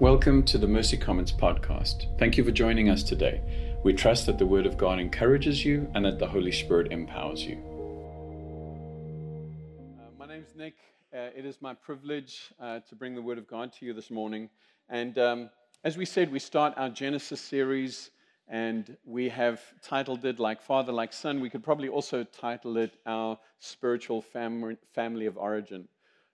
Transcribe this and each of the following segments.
Welcome to the Mercy Comments podcast. Thank you for joining us today. We trust that the Word of God encourages you and that the Holy Spirit empowers you. Uh, my name's Nick. Uh, it is my privilege uh, to bring the Word of God to you this morning. And um, as we said, we start our Genesis series, and we have titled it Like Father, Like Son. We could probably also title it Our Spiritual Fam- Family of Origin.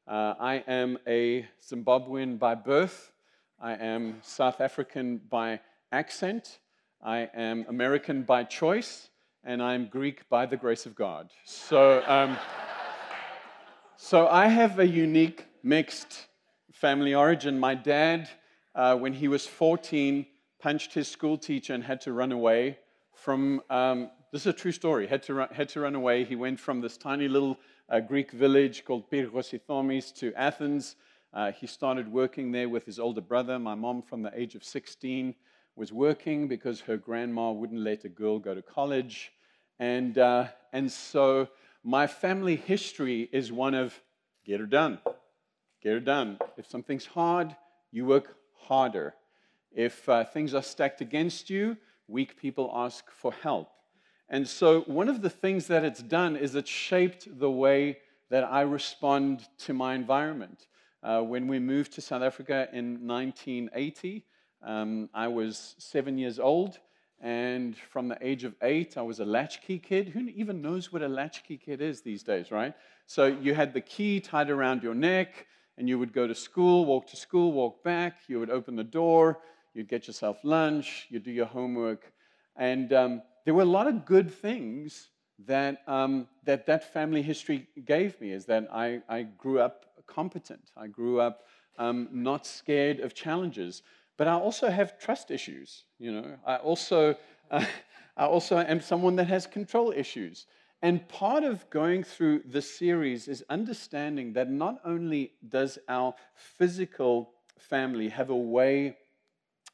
Uh, I am a Zimbabwean by birth. I am South African by accent. I am American by choice. And I'm Greek by the grace of God. So, um, so I have a unique mixed family origin. My dad, uh, when he was 14, punched his school teacher and had to run away from. Um, this is a true story. Had to run, had to run away. He went from this tiny little uh, Greek village called Pyrgos Ithomis to Athens. Uh, he started working there with his older brother. My mom, from the age of 16, was working because her grandma wouldn't let a girl go to college. And, uh, and so my family history is one of get her done, get her done. If something's hard, you work harder. If uh, things are stacked against you, weak people ask for help. And so, one of the things that it's done is it's shaped the way that I respond to my environment. Uh, when we moved to South Africa in 1980, um, I was seven years old, and from the age of eight, I was a latchkey kid. Who even knows what a latchkey kid is these days, right? So you had the key tied around your neck, and you would go to school, walk to school, walk back. You would open the door, you'd get yourself lunch, you'd do your homework, and um, there were a lot of good things that um, that, that family history gave me. Is that I, I grew up competent. I grew up um, not scared of challenges. But I also have trust issues. You know, I also, uh, I also am someone that has control issues. And part of going through this series is understanding that not only does our physical family have a way,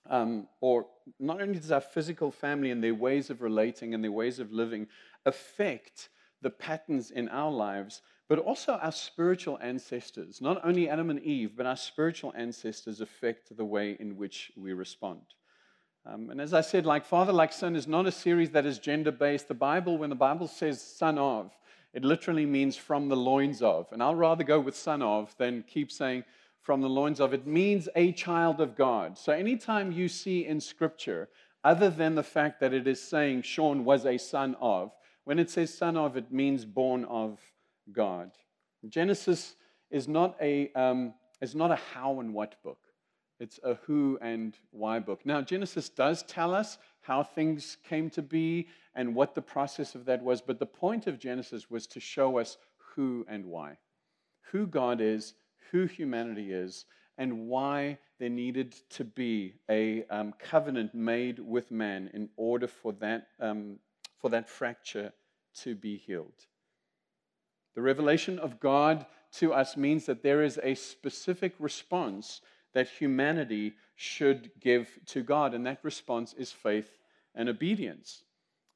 um, or not only does our physical family and their ways of relating and their ways of living affect the patterns in our lives, but also our spiritual ancestors. Not only Adam and Eve, but our spiritual ancestors affect the way in which we respond. Um, and as I said, like Father, like Son is not a series that is gender based. The Bible, when the Bible says son of, it literally means from the loins of. And I'll rather go with son of than keep saying from the loins of. It means a child of God. So anytime you see in Scripture, other than the fact that it is saying Sean was a son of, when it says son of, it means born of God. Genesis is not a, um, is not a how and what book. It's a who and why book. Now, Genesis does tell us how things came to be and what the process of that was, but the point of Genesis was to show us who and why. Who God is, who humanity is, and why there needed to be a um, covenant made with man in order for that, um, for that fracture to be healed. The revelation of God to us means that there is a specific response that humanity should give to God, and that response is faith and obedience.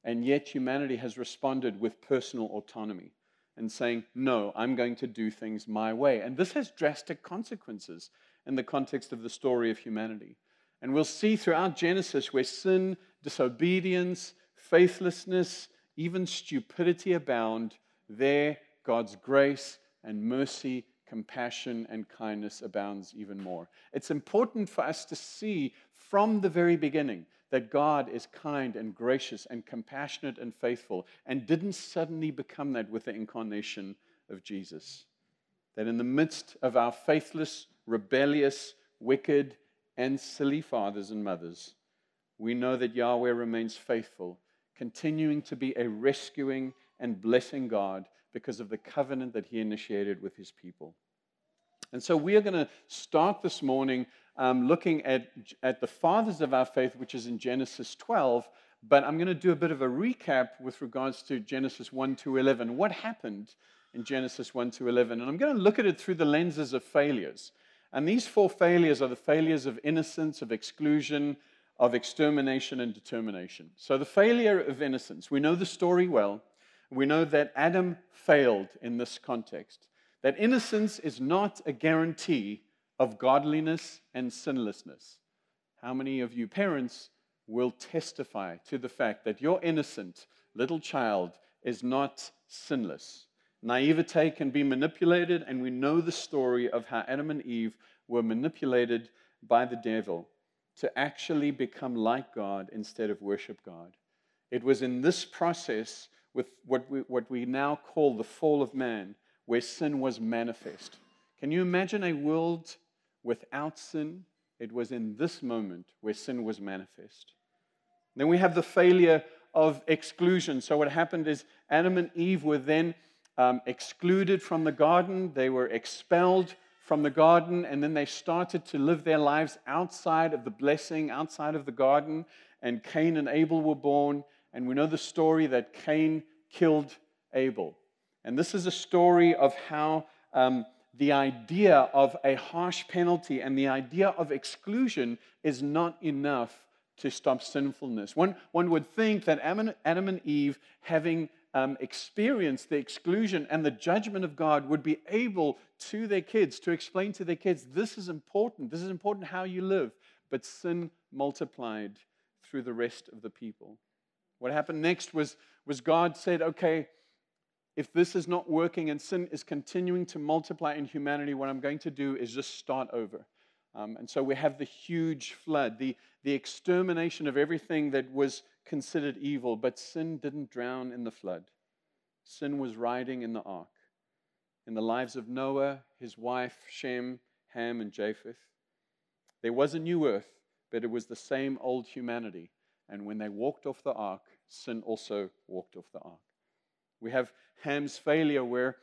And yet, humanity has responded with personal autonomy and saying, No, I'm going to do things my way. And this has drastic consequences in the context of the story of humanity. And we'll see throughout Genesis where sin, disobedience, faithlessness, even stupidity abound, there God's grace and mercy, compassion, and kindness abounds even more. It's important for us to see from the very beginning that God is kind and gracious and compassionate and faithful and didn't suddenly become that with the incarnation of Jesus. That in the midst of our faithless, rebellious, wicked, and silly fathers and mothers, we know that Yahweh remains faithful, continuing to be a rescuing and blessing God because of the covenant that he initiated with his people. And so we are going to start this morning um, looking at, at the fathers of our faith, which is in Genesis 12. But I'm going to do a bit of a recap with regards to Genesis 1 to 11. What happened in Genesis 1 to 11? And I'm going to look at it through the lenses of failures. And these four failures are the failures of innocence, of exclusion, of extermination, and determination. So, the failure of innocence, we know the story well we know that Adam failed in this context. That innocence is not a guarantee of godliness and sinlessness. How many of you parents will testify to the fact that your innocent little child is not sinless? Naivete can be manipulated, and we know the story of how Adam and Eve were manipulated by the devil to actually become like God instead of worship God. It was in this process, with what we, what we now call the fall of man, where sin was manifest. Can you imagine a world without sin? It was in this moment where sin was manifest. Then we have the failure of exclusion. So, what happened is Adam and Eve were then um, excluded from the garden, they were expelled from the garden, and then they started to live their lives outside of the blessing, outside of the garden. And Cain and Abel were born. And we know the story that Cain killed Abel. And this is a story of how um, the idea of a harsh penalty and the idea of exclusion is not enough to stop sinfulness. One, one would think that Adam and Eve, having um, experienced the exclusion and the judgment of God, would be able to their kids to explain to their kids, this is important, this is important how you live. But sin multiplied through the rest of the people. What happened next was, was God said, okay, if this is not working and sin is continuing to multiply in humanity, what I'm going to do is just start over. Um, and so we have the huge flood, the, the extermination of everything that was considered evil, but sin didn't drown in the flood. Sin was riding in the ark. In the lives of Noah, his wife, Shem, Ham, and Japheth. There was a new earth, but it was the same old humanity. And when they walked off the ark, sin also walked off the ark. We have Ham's failure where,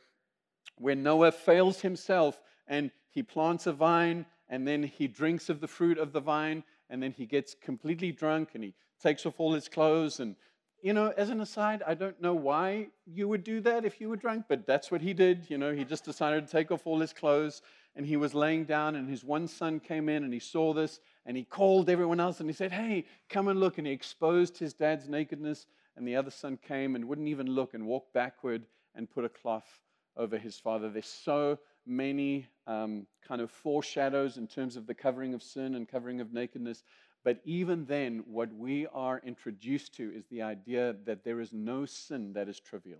where Noah fails himself and he plants a vine and then he drinks of the fruit of the vine and then he gets completely drunk and he takes off all his clothes. And, you know, as an aside, I don't know why you would do that if you were drunk, but that's what he did. You know, he just decided to take off all his clothes and he was laying down and his one son came in and he saw this and he called everyone else and he said, Hey, come and look. And he exposed his dad's nakedness and the other son came and wouldn't even look and walked backward and put a cloth over his father. There's so many um, kind of foreshadows in terms of the covering of sin and covering of nakedness. But even then, what we are introduced to is the idea that there is no sin that is trivial.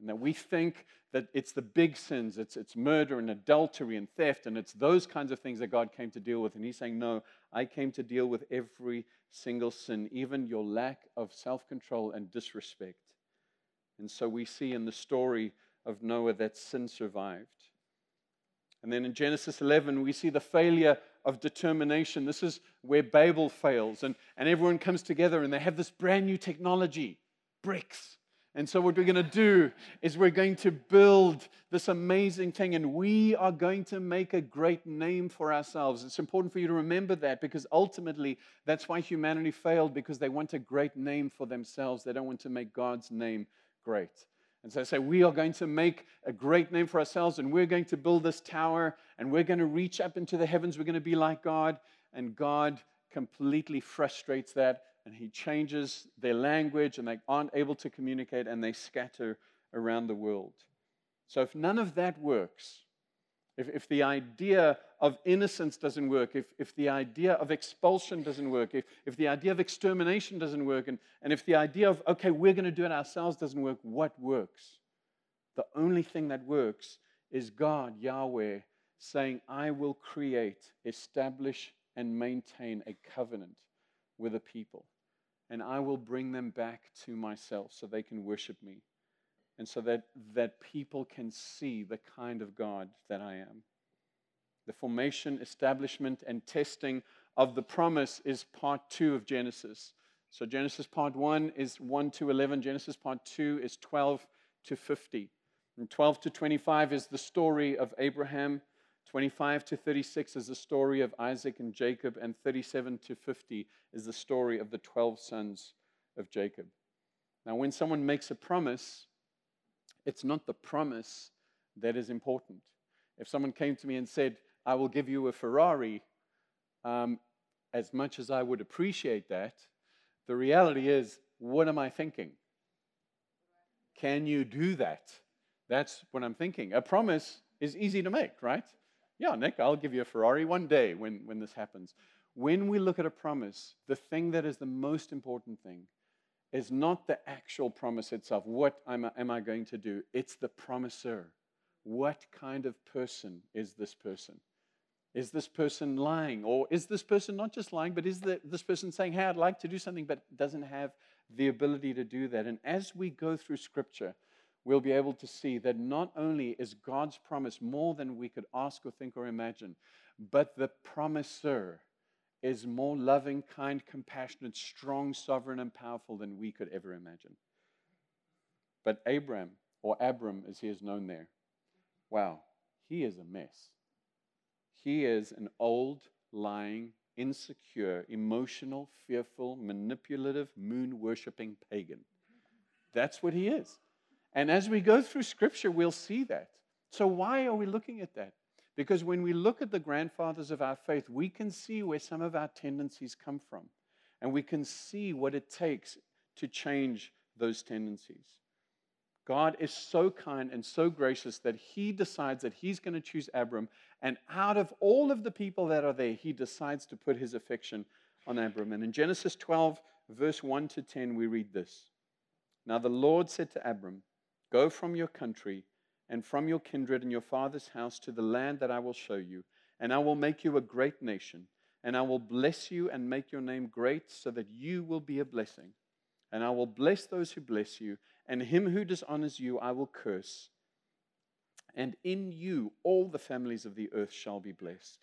And that we think that it's the big sins, it's, it's murder and adultery and theft, and it's those kinds of things that God came to deal with. And He's saying, No, I came to deal with every single sin, even your lack of self control and disrespect. And so we see in the story of Noah that sin survived. And then in Genesis 11, we see the failure of determination. This is where Babel fails, and, and everyone comes together and they have this brand new technology bricks. And so, what we're going to do is we're going to build this amazing thing, and we are going to make a great name for ourselves. It's important for you to remember that because ultimately, that's why humanity failed because they want a great name for themselves. They don't want to make God's name great. And so I say, we are going to make a great name for ourselves, and we're going to build this tower, and we're going to reach up into the heavens. We're going to be like God. And God completely frustrates that and he changes their language and they aren't able to communicate and they scatter around the world. So, if none of that works, if, if the idea of innocence doesn't work, if, if the idea of expulsion doesn't work, if, if the idea of extermination doesn't work, and, and if the idea of, okay, we're going to do it ourselves doesn't work, what works? The only thing that works is God, Yahweh, saying, I will create, establish, and maintain a covenant with a people. And I will bring them back to myself so they can worship me. And so that, that people can see the kind of God that I am. The formation, establishment, and testing of the promise is part two of Genesis. So Genesis part one is 1 to 11. Genesis part two is 12 to 50. And 12 to 25 is the story of Abraham 25 to 36 is the story of Isaac and Jacob, and 37 to 50 is the story of the 12 sons of Jacob. Now, when someone makes a promise, it's not the promise that is important. If someone came to me and said, I will give you a Ferrari, um, as much as I would appreciate that, the reality is, what am I thinking? Can you do that? That's what I'm thinking. A promise is easy to make, right? Yeah, Nick, I'll give you a Ferrari one day when, when this happens. When we look at a promise, the thing that is the most important thing is not the actual promise itself. What am I, going to do? It's the promiser. What kind of person is this person? Is this person lying? Or is this person not just lying, but is the, this person saying, hey, I'd like to do something, but doesn't have the ability to do that? And as we go through Scripture, we'll be able to see that not only is God's promise more than we could ask or think or imagine, but the promiser is more loving, kind, compassionate, strong, sovereign, and powerful than we could ever imagine. But Abram, or Abram as he is known there, wow, he is a mess. He is an old, lying, insecure, emotional, fearful, manipulative, moon worshiping pagan. That's what he is. And as we go through scripture, we'll see that. So, why are we looking at that? Because when we look at the grandfathers of our faith, we can see where some of our tendencies come from. And we can see what it takes to change those tendencies. God is so kind and so gracious that he decides that he's going to choose Abram. And out of all of the people that are there, he decides to put his affection on Abram. And in Genesis 12, verse 1 to 10, we read this Now the Lord said to Abram, Go from your country and from your kindred and your father's house to the land that I will show you, and I will make you a great nation, and I will bless you and make your name great so that you will be a blessing. And I will bless those who bless you, and him who dishonors you I will curse. And in you all the families of the earth shall be blessed.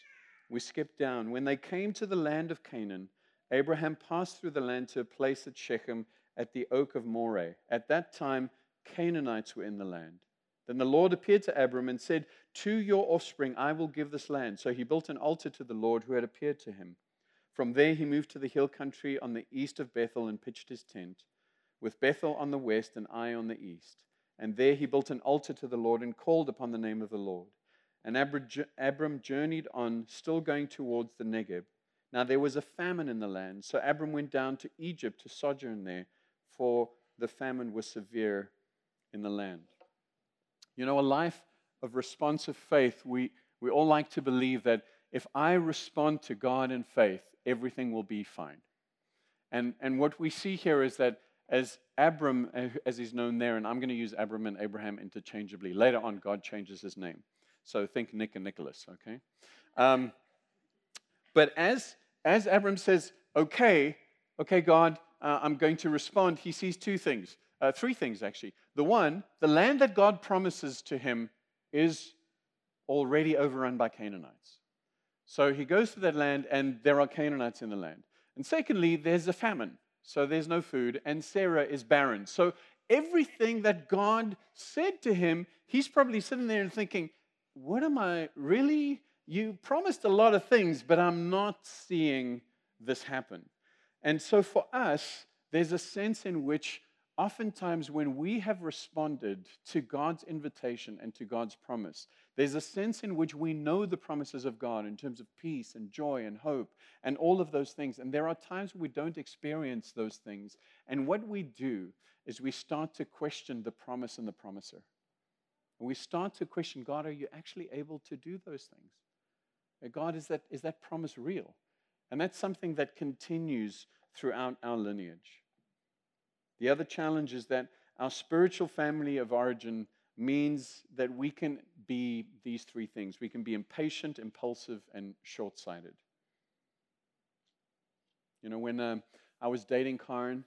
We skip down. When they came to the land of Canaan, Abraham passed through the land to a place at Shechem at the oak of Moreh. At that time, Canaanites were in the land. Then the Lord appeared to Abram and said, To your offspring I will give this land. So he built an altar to the Lord who had appeared to him. From there he moved to the hill country on the east of Bethel and pitched his tent, with Bethel on the west and Ai on the east. And there he built an altar to the Lord and called upon the name of the Lord. And Abram journeyed on, still going towards the Negeb. Now there was a famine in the land, so Abram went down to Egypt to sojourn there, for the famine was severe in the land. You know, a life of responsive faith, we, we all like to believe that if I respond to God in faith, everything will be fine. And, and what we see here is that as Abram, as he's known there, and I'm going to use Abram and Abraham interchangeably. Later on, God changes his name. So think Nick and Nicholas, okay? Um, but as, as Abram says, okay, okay, God, uh, I'm going to respond, he sees two things. Uh, three things, actually. The one, the land that God promises to him is already overrun by Canaanites. So he goes to that land, and there are Canaanites in the land. And secondly, there's a famine. So there's no food, and Sarah is barren. So everything that God said to him, he's probably sitting there and thinking, What am I really? You promised a lot of things, but I'm not seeing this happen. And so for us, there's a sense in which oftentimes when we have responded to God's invitation and to God's promise, there's a sense in which we know the promises of God in terms of peace and joy and hope and all of those things. And there are times we don't experience those things. And what we do is we start to question the promise and the promiser. And we start to question God, are you actually able to do those things? God, is that, is that promise real? And that's something that continues throughout our lineage. The other challenge is that our spiritual family of origin means that we can be these three things we can be impatient, impulsive, and short sighted. You know, when uh, I was dating Karen,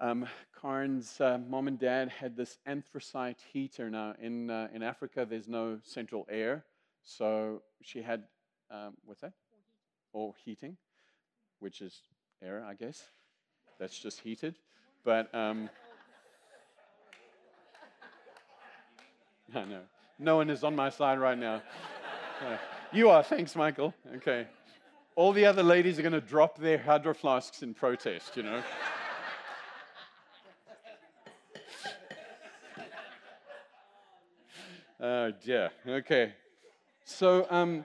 um, uh, mom and dad had this anthracite heater. Now, in, uh, in Africa, there's no central air. So she had, um, what's that? Or heating, which is air, I guess. That's just heated. But um, I know. No one is on my side right now. Uh, you are. Thanks, Michael. Okay. All the other ladies are going to drop their hydro flasks in protest, you know. Oh, dear. Okay. So, um,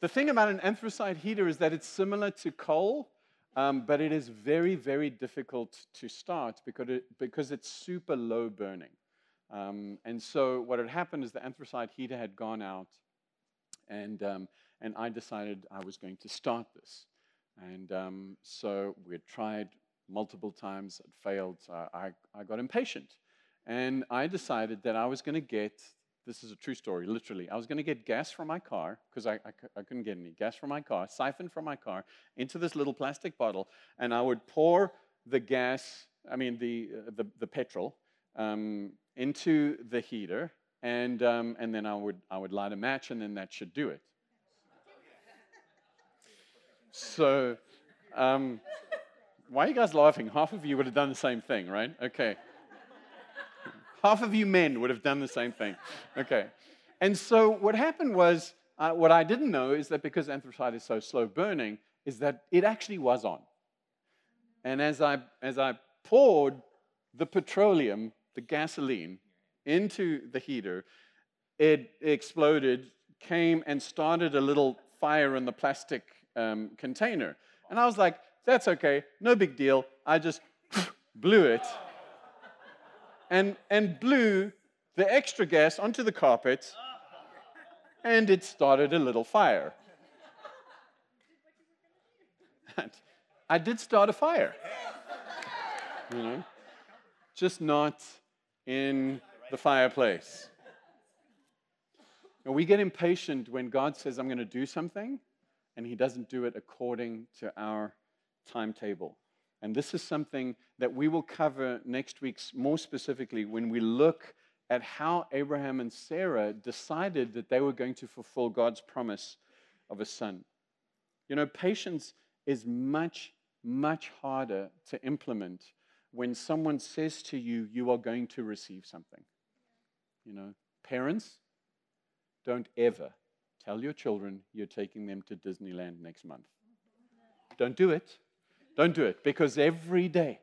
the thing about an anthracite heater is that it's similar to coal, um, but it is very, very difficult to start because, it, because it's super low burning. Um, and so what had happened is the anthracite heater had gone out, And, um, and I decided I was going to start this. And um, so we had tried multiple times, it failed. So I, I got impatient. And I decided that I was going to get this is a true story, literally. I was going to get gas from my car because I, I, I, couldn't get any gas from my car, siphon from my car into this little plastic bottle, and I would pour the gas, I mean, the, uh, the, the petrol, um, into the heater, and, um, and then I would, I would light a match, and then that should do it. So, um, why are you guys laughing? Half of you would have done the same thing, right? Okay. Half of you men would have done the same thing. Okay. And so what happened was, uh, what I didn't know is that because anthracite is so slow burning, is that it actually was on. And as I, as I poured the petroleum, the gasoline, into the heater, it exploded, came and started a little fire in the plastic um, container. And I was like, that's okay, no big deal. I just blew it and, and blew the extra gas onto the carpet, and it started a little fire. And I did start a fire. You know, just not in the fireplace. And we get impatient when God says, I'm going to do something, and He doesn't do it according to our timetable. And this is something that we will cover next week more specifically when we look at how Abraham and Sarah decided that they were going to fulfill God's promise of a son. You know, patience is much, much harder to implement when someone says to you, you are going to receive something. You know, parents, don't ever tell your children you're taking them to Disneyland next month. Don't do it. Don't do it because every day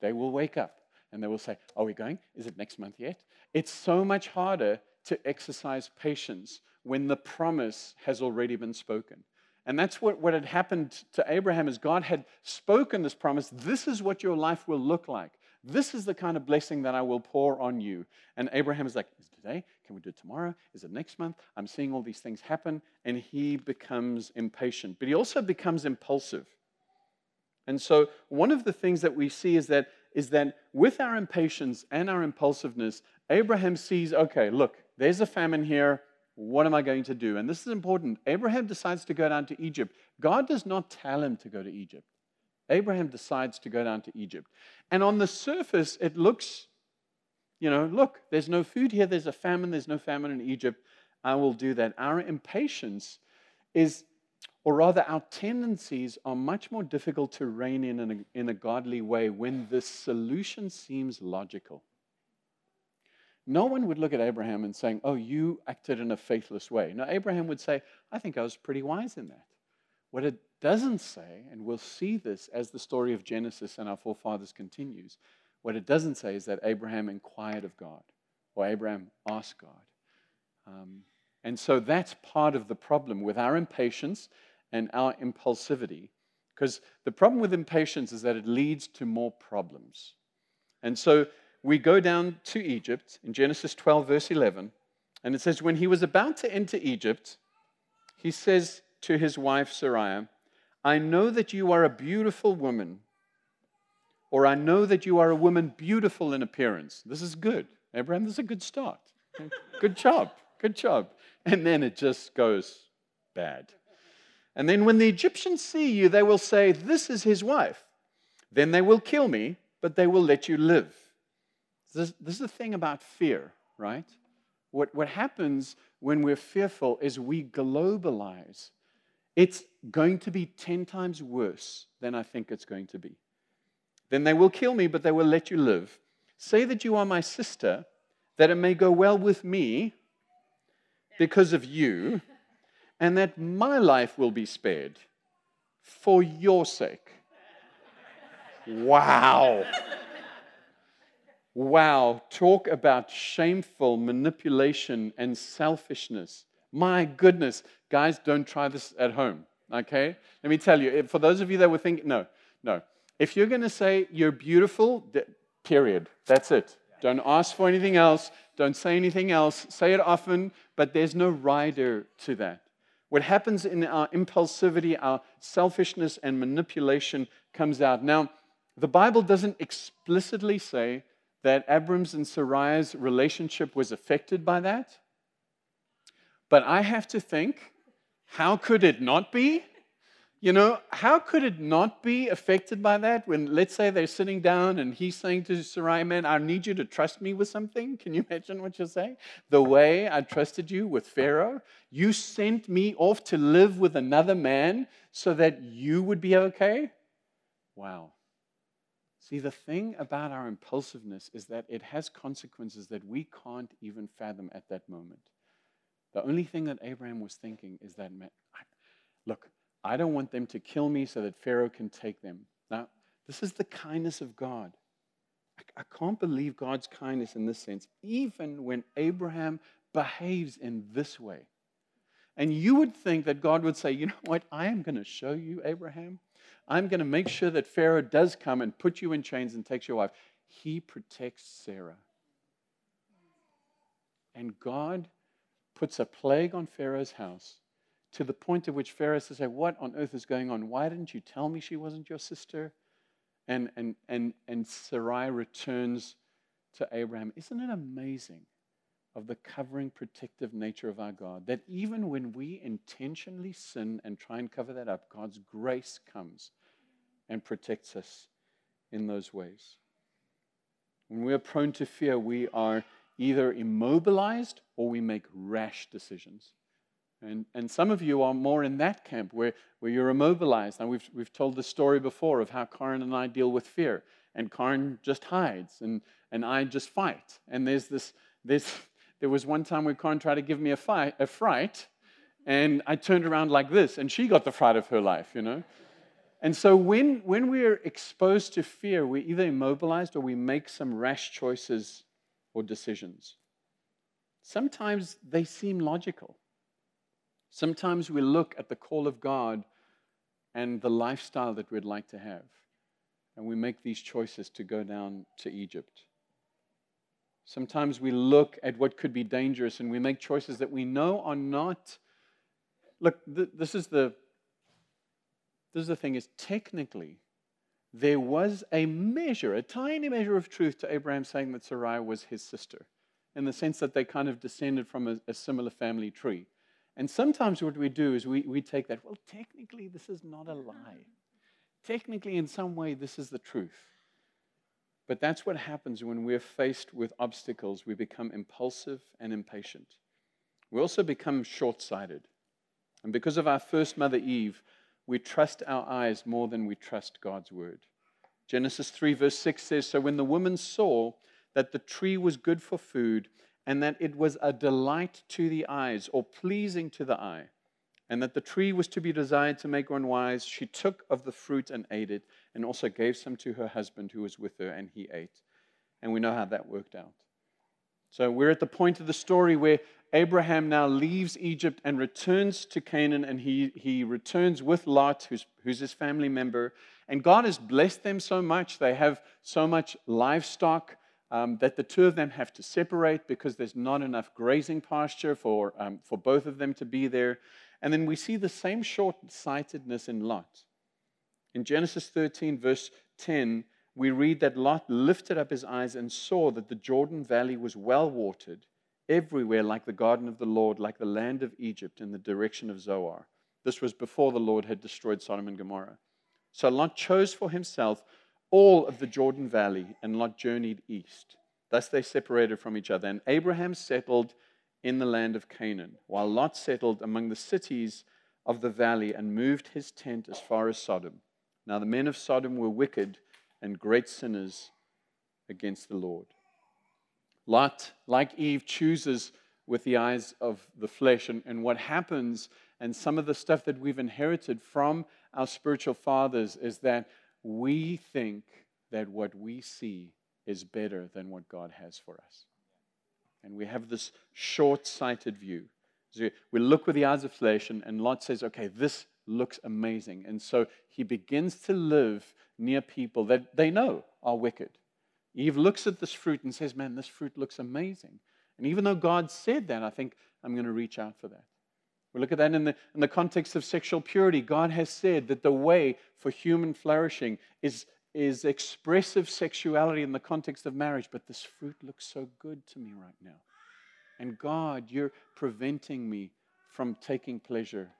they will wake up and they will say, Are we going? Is it next month yet? It's so much harder to exercise patience when the promise has already been spoken. And that's what, what had happened to Abraham is God had spoken this promise. This is what your life will look like. This is the kind of blessing that I will pour on you. And Abraham is like, Is it today? Can we do it tomorrow? Is it next month? I'm seeing all these things happen. And he becomes impatient. But he also becomes impulsive. And so, one of the things that we see is that, is that with our impatience and our impulsiveness, Abraham sees, okay, look, there's a famine here. What am I going to do? And this is important. Abraham decides to go down to Egypt. God does not tell him to go to Egypt. Abraham decides to go down to Egypt. And on the surface, it looks, you know, look, there's no food here, there's a famine, there's no famine in Egypt. I will do that. Our impatience is or rather, our tendencies are much more difficult to rein in in a, in a godly way when the solution seems logical. No one would look at Abraham and saying, Oh, you acted in a faithless way. No, Abraham would say, I think I was pretty wise in that. What it doesn't say, and we'll see this as the story of Genesis and our forefathers continues, what it doesn't say is that Abraham inquired of God or Abraham asked God. Um, and so that's part of the problem with our impatience and our impulsivity. Because the problem with impatience is that it leads to more problems. And so we go down to Egypt in Genesis 12, verse 11, and it says, When he was about to enter Egypt, he says to his wife Sarai, I know that you are a beautiful woman, or I know that you are a woman beautiful in appearance. This is good. Abraham, this is a good start. Good job. Good job. And then it just goes bad. And then when the Egyptians see you, they will say, This is his wife. Then they will kill me, but they will let you live. This, this is the thing about fear, right? What, what happens when we're fearful is we globalize. It's going to be 10 times worse than I think it's going to be. Then they will kill me, but they will let you live. Say that you are my sister, that it may go well with me because of you and that my life will be spared for your sake. Wow. Wow. Talk about shameful manipulation and selfishness. My goodness. Guys, don't try this at home, okay? Let me tell you, for those of you that were thinking, no, no. If you're going to say you're beautiful, period. That's it. Don't ask for anything else. Don't say anything else. Say it often, but there's no rider to that. What happens in our impulsivity, our selfishness, and manipulation comes out. Now, the Bible doesn't explicitly say that Abram's and Sarai's relationship was affected by that. But I have to think, how could it not be? You know, how could it not be affected by that when, let's say, they're sitting down and he's saying to Sarai, man, I need you to trust me with something? Can you imagine what you're saying? The way I trusted you with Pharaoh, you sent me off to live with another man so that you would be okay? Wow. See, the thing about our impulsiveness is that it has consequences that we can't even fathom at that moment. The only thing that Abraham was thinking is that, man. look, I don't want them to kill me so that Pharaoh can take them. Now, this is the kindness of God. I, I can't believe God's kindness in this sense, even when Abraham behaves in this way. And you would think that God would say, you know what? I am going to show you, Abraham. I'm going to make sure that Pharaoh does come and put you in chains and takes your wife. He protects Sarah. And God puts a plague on Pharaoh's house to the point at which Pharaoh says, What on earth is going on? Why didn't you tell me she wasn't your sister? And, and, and, and Sarai returns to Abraham. Isn't it amazing of the covering, protective nature of our God that even when we intentionally sin and try and cover that up, God's grace comes and protects us in those ways? When we are prone to fear, we are either immobilized or we make rash decisions. And, and some of you are more in that camp where, where you're immobilized. And we've, we've told the story before of how Karen and I deal with fear. And Karen just hides, and, and I just fight. And there's this, there's, there was one time where Karen tried to give me a, fight, a fright, and I turned around like this, and she got the fright of her life, you know? And so when, when we're exposed to fear, we're either immobilized or we make some rash choices or decisions. Sometimes they seem logical. Sometimes we look at the call of God and the lifestyle that we'd like to have, and we make these choices to go down to Egypt. Sometimes we look at what could be dangerous and we make choices that we know are not. Look, th- this is the this is the thing is technically there was a measure, a tiny measure of truth to Abraham saying that Sarai was his sister, in the sense that they kind of descended from a, a similar family tree. And sometimes what we do is we, we take that, well, technically, this is not a lie. Technically, in some way, this is the truth. But that's what happens when we're faced with obstacles. We become impulsive and impatient. We also become short sighted. And because of our first mother, Eve, we trust our eyes more than we trust God's word. Genesis 3, verse 6 says So when the woman saw that the tree was good for food, and that it was a delight to the eyes, or pleasing to the eye, and that the tree was to be desired to make one wise, she took of the fruit and ate it, and also gave some to her husband who was with her, and he ate. And we know how that worked out. So we're at the point of the story where Abraham now leaves Egypt and returns to Canaan, and he, he returns with Lot, who's, who's his family member. And God has blessed them so much. They have so much livestock um, that the two of them have to separate because there's not enough grazing pasture for, um, for both of them to be there. And then we see the same short sightedness in Lot. In Genesis 13, verse 10, we read that Lot lifted up his eyes and saw that the Jordan Valley was well watered everywhere, like the garden of the Lord, like the land of Egypt in the direction of Zoar. This was before the Lord had destroyed Sodom and Gomorrah. So Lot chose for himself all of the Jordan Valley, and Lot journeyed east. Thus they separated from each other. And Abraham settled in the land of Canaan, while Lot settled among the cities of the valley and moved his tent as far as Sodom. Now the men of Sodom were wicked and great sinners against the Lord. Lot, like Eve, chooses with the eyes of the flesh. And, and what happens, and some of the stuff that we've inherited from our spiritual fathers, is that we think that what we see is better than what God has for us. And we have this short sighted view. So we look with the eyes of flesh, and, and Lot says, okay, this looks amazing. And so he begins to live near people that they know are wicked. Eve looks at this fruit and says, man, this fruit looks amazing. And even though God said that, I think I'm going to reach out for that. We look at that in the, in the context of sexual purity. God has said that the way for human flourishing is, is expressive sexuality in the context of marriage, but this fruit looks so good to me right now. And God, you're preventing me from taking pleasure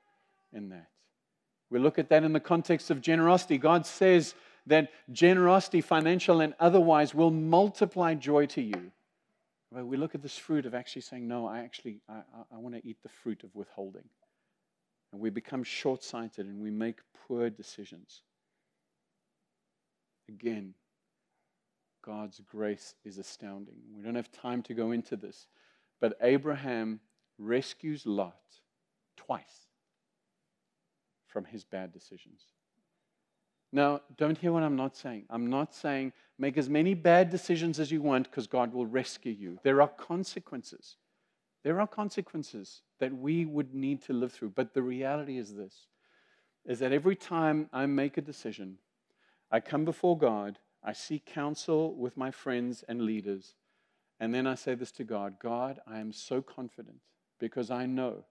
in that. We look at that in the context of generosity. God says that generosity, financial and otherwise, will multiply joy to you. We look at this fruit of actually saying, no, I actually, I, I, I want to eat the fruit of withholding. And we become short sighted and we make poor decisions. Again, God's grace is astounding. We don't have time to go into this. But Abraham rescues Lot twice from his bad decisions. Now, don't hear what I'm not saying. I'm not saying make as many bad decisions as you want because God will rescue you. There are consequences. There are consequences that we would need to live through. But the reality is this is that every time I make a decision, I come before God, I seek counsel with my friends and leaders, and then I say this to God God, I am so confident because I know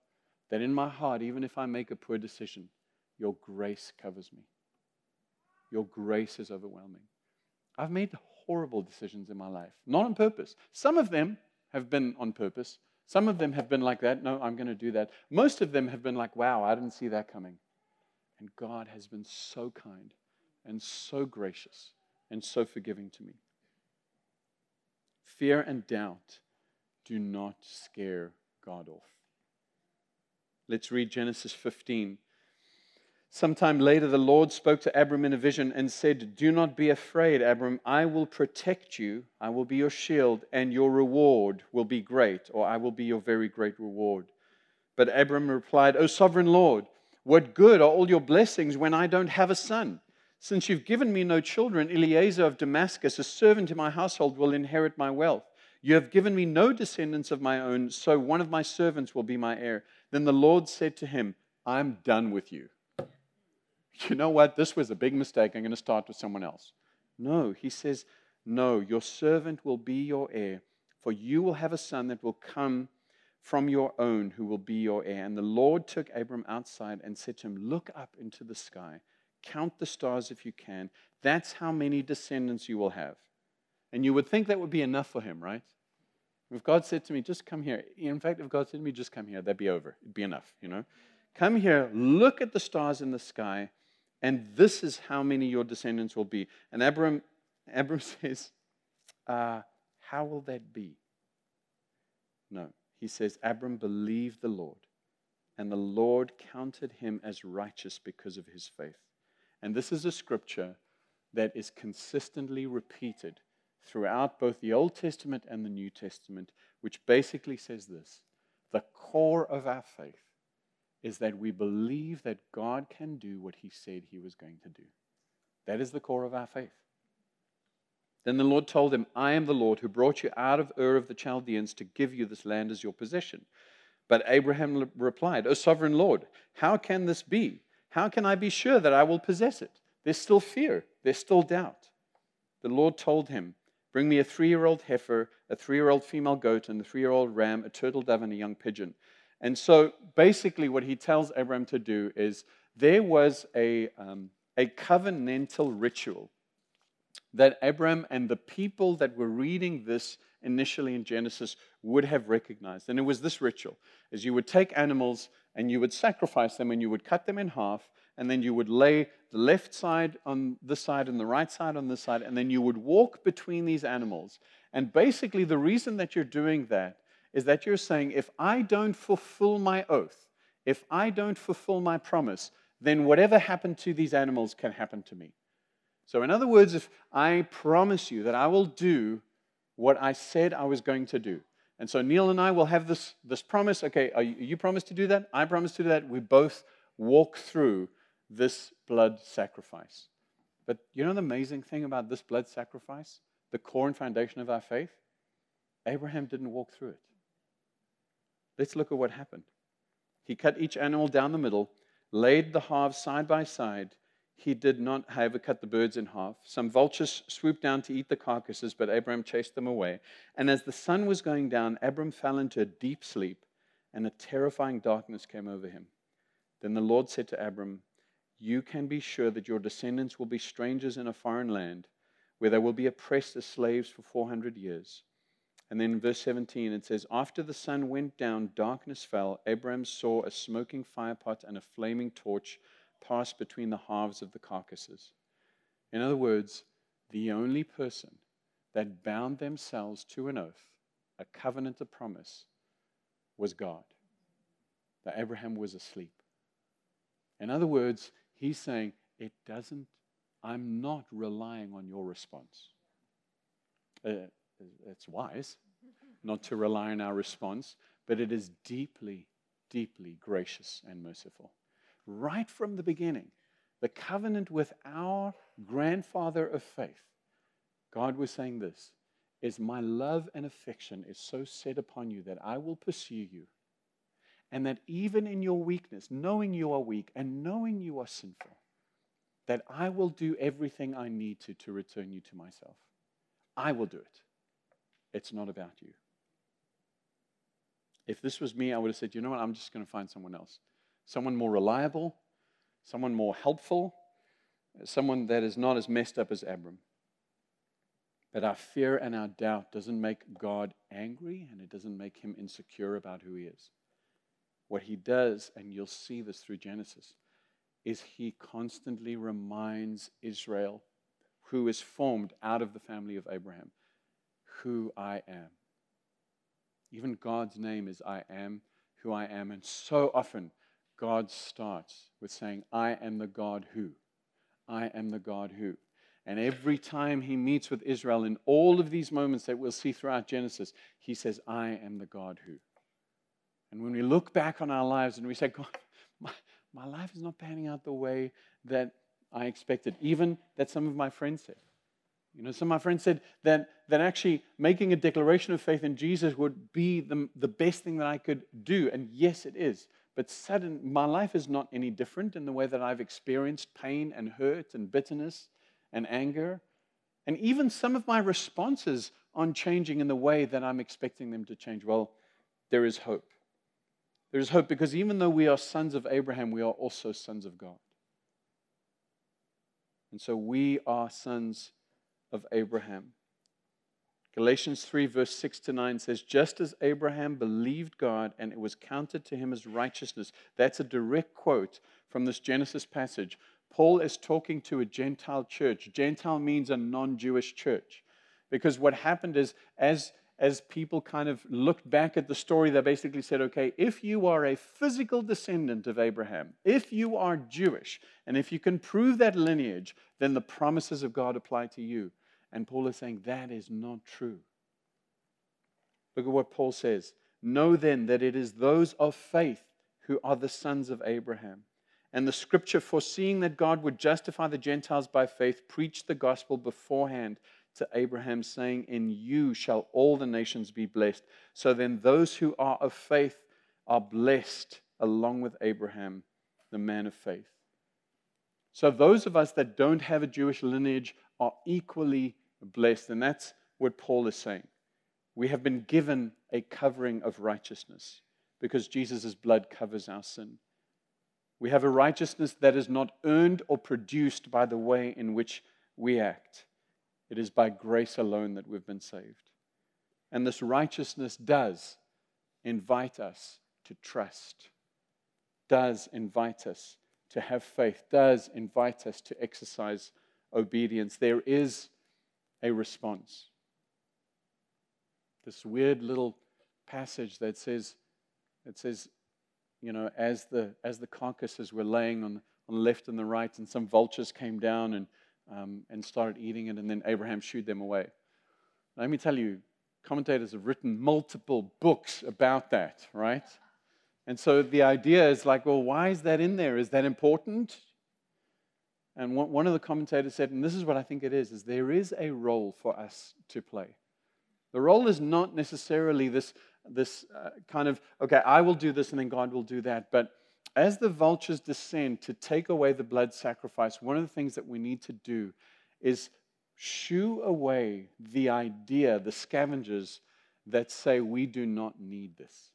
that in my heart, even if I make a poor decision, your grace covers me. Your grace is overwhelming. I've made horrible decisions in my life, not on purpose. Some of them have been on purpose. Some of them have been like that. No, I'm going to do that. Most of them have been like, wow, I didn't see that coming. And God has been so kind and so gracious and so forgiving to me. Fear and doubt do not scare God off. Let's read Genesis 15, Sometime later, the Lord spoke to Abram in a vision and said, Do not be afraid, Abram. I will protect you. I will be your shield, and your reward will be great, or I will be your very great reward. But Abram replied, O sovereign Lord, what good are all your blessings when I don't have a son? Since you've given me no children, Eliezer of Damascus, a servant in my household, will inherit my wealth. You have given me no descendants of my own, so one of my servants will be my heir. Then the Lord said to him, I'm done with you you know what? This was a big mistake. I'm going to start with someone else. No, he says, No, your servant will be your heir, for you will have a son that will come from your own who will be your heir. And the Lord took Abram outside and said to him, Look up into the sky, count the stars if you can. That's how many descendants you will have. And you would think that would be enough for him, right? If God said to me, just come here. In fact, if God said to me, just come here, that'd be over. It'd be enough, you know? Come here, look at the stars in the sky, and this is how many your descendants will be. And Abram, Abram says, uh, How will that be? No. He says, Abram believed the Lord, and the Lord counted him as righteous because of his faith. And this is a scripture that is consistently repeated throughout both the Old Testament and the New Testament, which basically says this the core of our faith is that we believe that God can do what he said he was going to do. That is the core of our faith. Then the Lord told him, I am the Lord who brought you out of Ur of the Chaldeans to give you this land as your possession. But Abraham replied, O sovereign Lord, how can this be? How can I be sure that I will possess it? There's still fear, there's still doubt. The Lord told him, Bring me a three year old heifer, a three year old female goat, and a three year old ram, a turtle dove, and a young pigeon. And so basically, what he tells Abraham to do is there was a, um, a covenantal ritual that Abraham and the people that were reading this initially in Genesis would have recognized. And it was this ritual is you would take animals and you would sacrifice them and you would cut them in half and then you would lay the left side on this side and the right side on this side and then you would walk between these animals. And basically the reason that you're doing that is that you're saying, if I don't fulfill my oath, if I don't fulfill my promise, then whatever happened to these animals can happen to me. So, in other words, if I promise you that I will do what I said I was going to do, and so Neil and I will have this, this promise okay, you, you promise to do that? I promise to do that. We both walk through this blood sacrifice. But you know the amazing thing about this blood sacrifice, the core and foundation of our faith? Abraham didn't walk through it. Let's look at what happened. He cut each animal down the middle, laid the halves side by side. He did not, however, cut the birds in half. Some vultures swooped down to eat the carcasses, but Abram chased them away. And as the sun was going down, Abram fell into a deep sleep. and a terrifying darkness came over him. Then the Lord said to Abram, You can be sure that your descendants will be strangers in a foreign land, where they will be oppressed as slaves for 400 years. And then in verse 17 it says, After the sun went down, darkness fell. Abram saw a smoking firepot and a flaming torch pass between the halves of the carcasses. In other words, the only person that bound themselves to an oath, a covenant, a promise, was God. That Abraham was asleep. In other words, he's saying, It doesn't, I'm not relying on your response. Uh, it's wise not to rely on our response, but it is deeply, deeply gracious and merciful. Right from the beginning, the covenant with our grandfather of faith, God was saying this is my love and affection is so set upon you that I will pursue you. And that even in your weakness, knowing you are weak and knowing you are sinful, that I will do everything I need to to return you to myself. I will do it. It's not about you. If this was me, I would have said, you know what, I'm just going to find someone else. Someone more reliable, someone more helpful, someone that is not as messed up as Abram. But our fear and our doubt doesn't make God angry and it doesn't make him insecure about who he is. What he does, and you'll see this through Genesis, is he constantly reminds Israel, who is formed out of the family of Abraham, who I am. Even God's name is I am who I am. And so often, God starts with saying, I am the God who. I am the God who. And every time he meets with Israel in all of these moments that we'll see throughout Genesis, he says, I am the God who. And when we look back on our lives and we say, God, my, my life is not panning out the way that I expected, even that some of my friends said. You know, some of my friends said that, that actually making a declaration of faith in Jesus would be the, the best thing that I could do. And yes, it is. But sudden, my life is not any different in the way that I've experienced pain and hurt and bitterness and anger. And even some of my responses aren't changing in the way that I'm expecting them to change. Well, there is hope. There is hope because even though we are sons of Abraham, we are also sons of God. And so we are sons of Abraham. Galatians 3, verse 6 to 9 says, Just as Abraham believed God and it was counted to him as righteousness. That's a direct quote from this Genesis passage. Paul is talking to a Gentile church. Gentile means a non Jewish church. Because what happened is, as, as people kind of looked back at the story, they basically said, okay, if you are a physical descendant of Abraham, if you are Jewish, and if you can prove that lineage, then the promises of God apply to you. And Paul is saying that is not true. Look at what Paul says. Know then that it is those of faith who are the sons of Abraham. And the scripture, foreseeing that God would justify the Gentiles by faith, preached the gospel beforehand to Abraham, saying, In you shall all the nations be blessed. So then, those who are of faith are blessed along with Abraham, the man of faith. So, those of us that don't have a Jewish lineage are equally blessed. And that's what Paul is saying. We have been given a covering of righteousness because Jesus' blood covers our sin. We have a righteousness that is not earned or produced by the way in which we act. It is by grace alone that we've been saved. And this righteousness does invite us to trust, does invite us to have faith, does invite us to exercise obedience. There is a response. This weird little passage that says, it says, you know, as the as the carcasses were laying on on the left and the right, and some vultures came down and um, and started eating it, and then Abraham shooed them away. Let me tell you, commentators have written multiple books about that, right? And so the idea is like, well, why is that in there? Is that important? And one of the commentators said, and this is what I think it is, is there is a role for us to play. The role is not necessarily this, this uh, kind of, okay, I will do this and then God will do that. But as the vultures descend to take away the blood sacrifice, one of the things that we need to do is shoo away the idea, the scavengers that say we do not need this.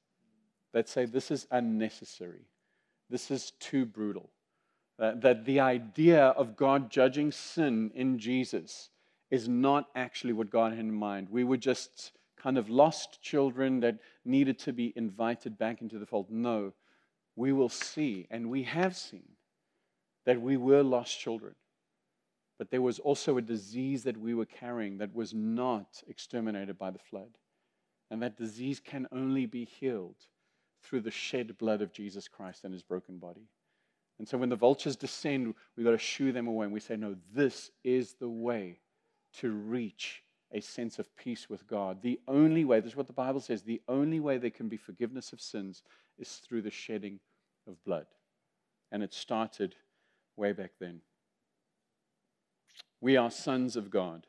that say this is unnecessary, this is too brutal. Uh, that the idea of God judging sin in Jesus is not actually what God had in mind. We were just kind of lost children that needed to be invited back into the fold. No, we will see, and we have seen, that we were lost children. But there was also a disease that we were carrying that was not exterminated by the flood. And that disease can only be healed through the shed blood of Jesus Christ and his broken body. And so when the vultures descend, we've got to shoo them away. And we say, no, this is the way to reach a sense of peace with God. The only way, this is what the Bible says, the only way there can be forgiveness of sins is through the shedding of blood. And it started way back then. We are sons of God.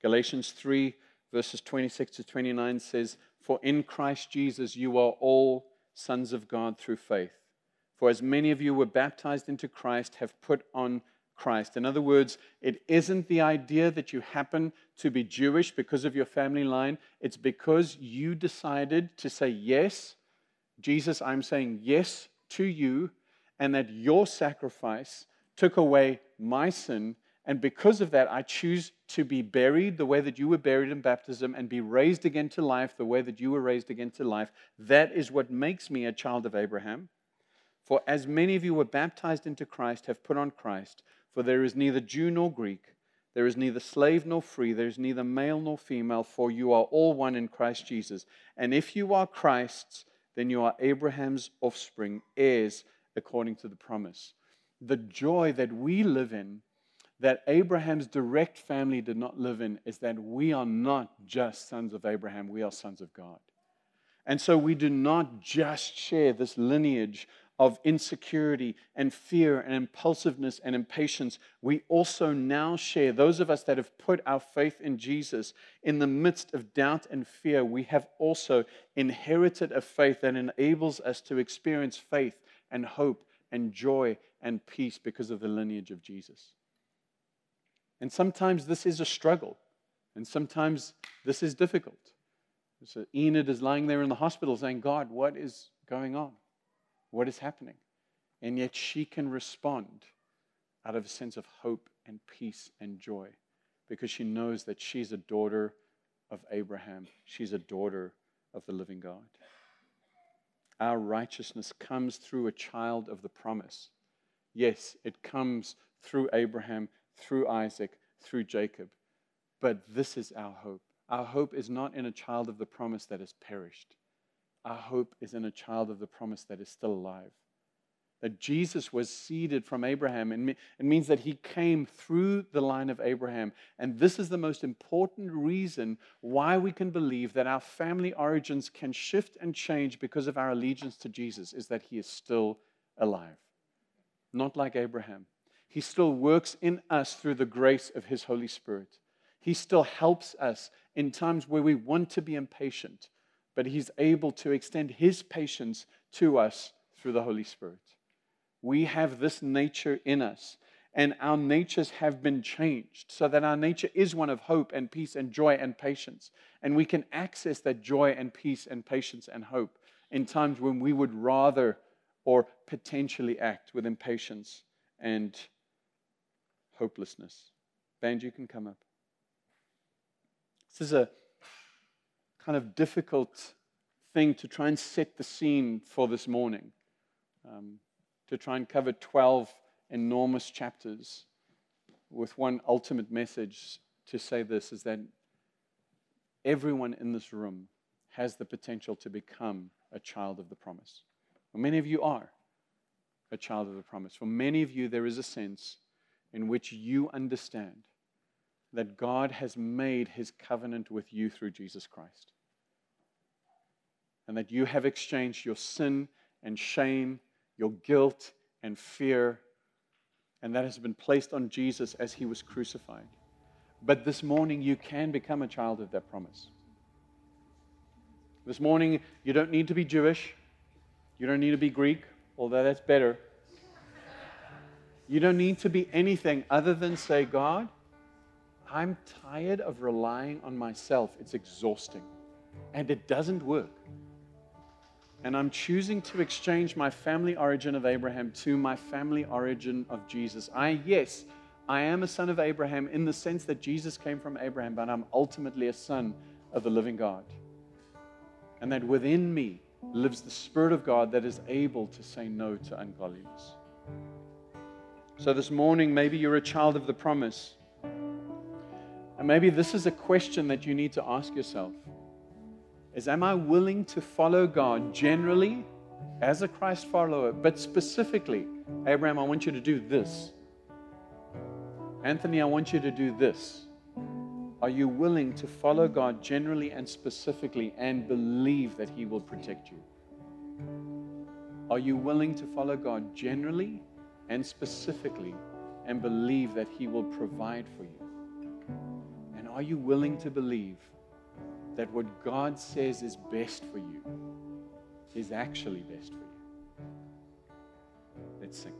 Galatians 3, verses 26 to 29 says, For in Christ Jesus you are all sons of God through faith. For as many of you were baptized into Christ have put on Christ. In other words, it isn't the idea that you happen to be Jewish because of your family line. It's because you decided to say, Yes, Jesus, I'm saying yes to you, and that your sacrifice took away my sin. And because of that, I choose to be buried the way that you were buried in baptism and be raised again to life the way that you were raised again to life. That is what makes me a child of Abraham. For as many of you were baptized into Christ have put on Christ. For there is neither Jew nor Greek, there is neither slave nor free, there is neither male nor female, for you are all one in Christ Jesus. And if you are Christ's, then you are Abraham's offspring, heirs according to the promise. The joy that we live in, that Abraham's direct family did not live in, is that we are not just sons of Abraham, we are sons of God. And so we do not just share this lineage of insecurity and fear and impulsiveness and impatience, we also now share, those of us that have put our faith in Jesus, in the midst of doubt and fear, we have also inherited a faith that enables us to experience faith and hope and joy and peace because of the lineage of Jesus. And sometimes this is a struggle, and sometimes this is difficult. So Enid is lying there in the hospital saying, God, what is going on? What is happening. And yet she can respond out of a sense of hope and peace and joy because she knows that she's a daughter of Abraham, she's a daughter of the living God. Our righteousness comes through a child of the promise. Yes, it comes through Abraham, through Isaac, through Jacob. But this is our hope. Our hope is not in a child of the promise that has perished. Our hope is in a child of the promise that is still alive. That Jesus was seeded from Abraham. And it means that he came through the line of Abraham. And this is the most important reason why we can believe that our family origins can shift and change because of our allegiance to Jesus, is that he is still alive. Not like Abraham. He still works in us through the grace of his Holy Spirit. He still helps us in times where we want to be impatient but He's able to extend His patience to us through the Holy Spirit. We have this nature in us, and our natures have been changed so that our nature is one of hope and peace and joy and patience. And we can access that joy and peace and patience and hope in times when we would rather or potentially act with impatience and hopelessness. Band, you can come up. This is a kind of difficult thing to try and set the scene for this morning, um, to try and cover 12 enormous chapters with one ultimate message to say this is that everyone in this room has the potential to become a child of the promise. Well, many of you are a child of the promise. For many of you, there is a sense in which you understand that God has made his covenant with you through Jesus Christ. And that you have exchanged your sin and shame, your guilt and fear, and that has been placed on Jesus as he was crucified. But this morning, you can become a child of that promise. This morning, you don't need to be Jewish. You don't need to be Greek, although that's better. You don't need to be anything other than say, God, I'm tired of relying on myself. It's exhausting. And it doesn't work. And I'm choosing to exchange my family origin of Abraham to my family origin of Jesus. I, yes, I am a son of Abraham in the sense that Jesus came from Abraham, but I'm ultimately a son of the living God. And that within me lives the Spirit of God that is able to say no to ungodliness. So this morning, maybe you're a child of the promise. And maybe this is a question that you need to ask yourself is am I willing to follow God generally as a Christ follower, but specifically, Abraham, I want you to do this. Anthony, I want you to do this. Are you willing to follow God generally and specifically and believe that He will protect you? Are you willing to follow God generally and specifically and believe that He will provide for you? Are you willing to believe that what God says is best for you is actually best for you. Let's sing.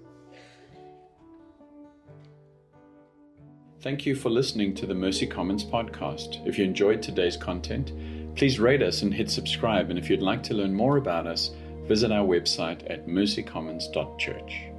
Thank you for listening to the Mercy Commons podcast. If you enjoyed today's content, please rate us and hit subscribe. And if you'd like to learn more about us, visit our website at mercycommons.church.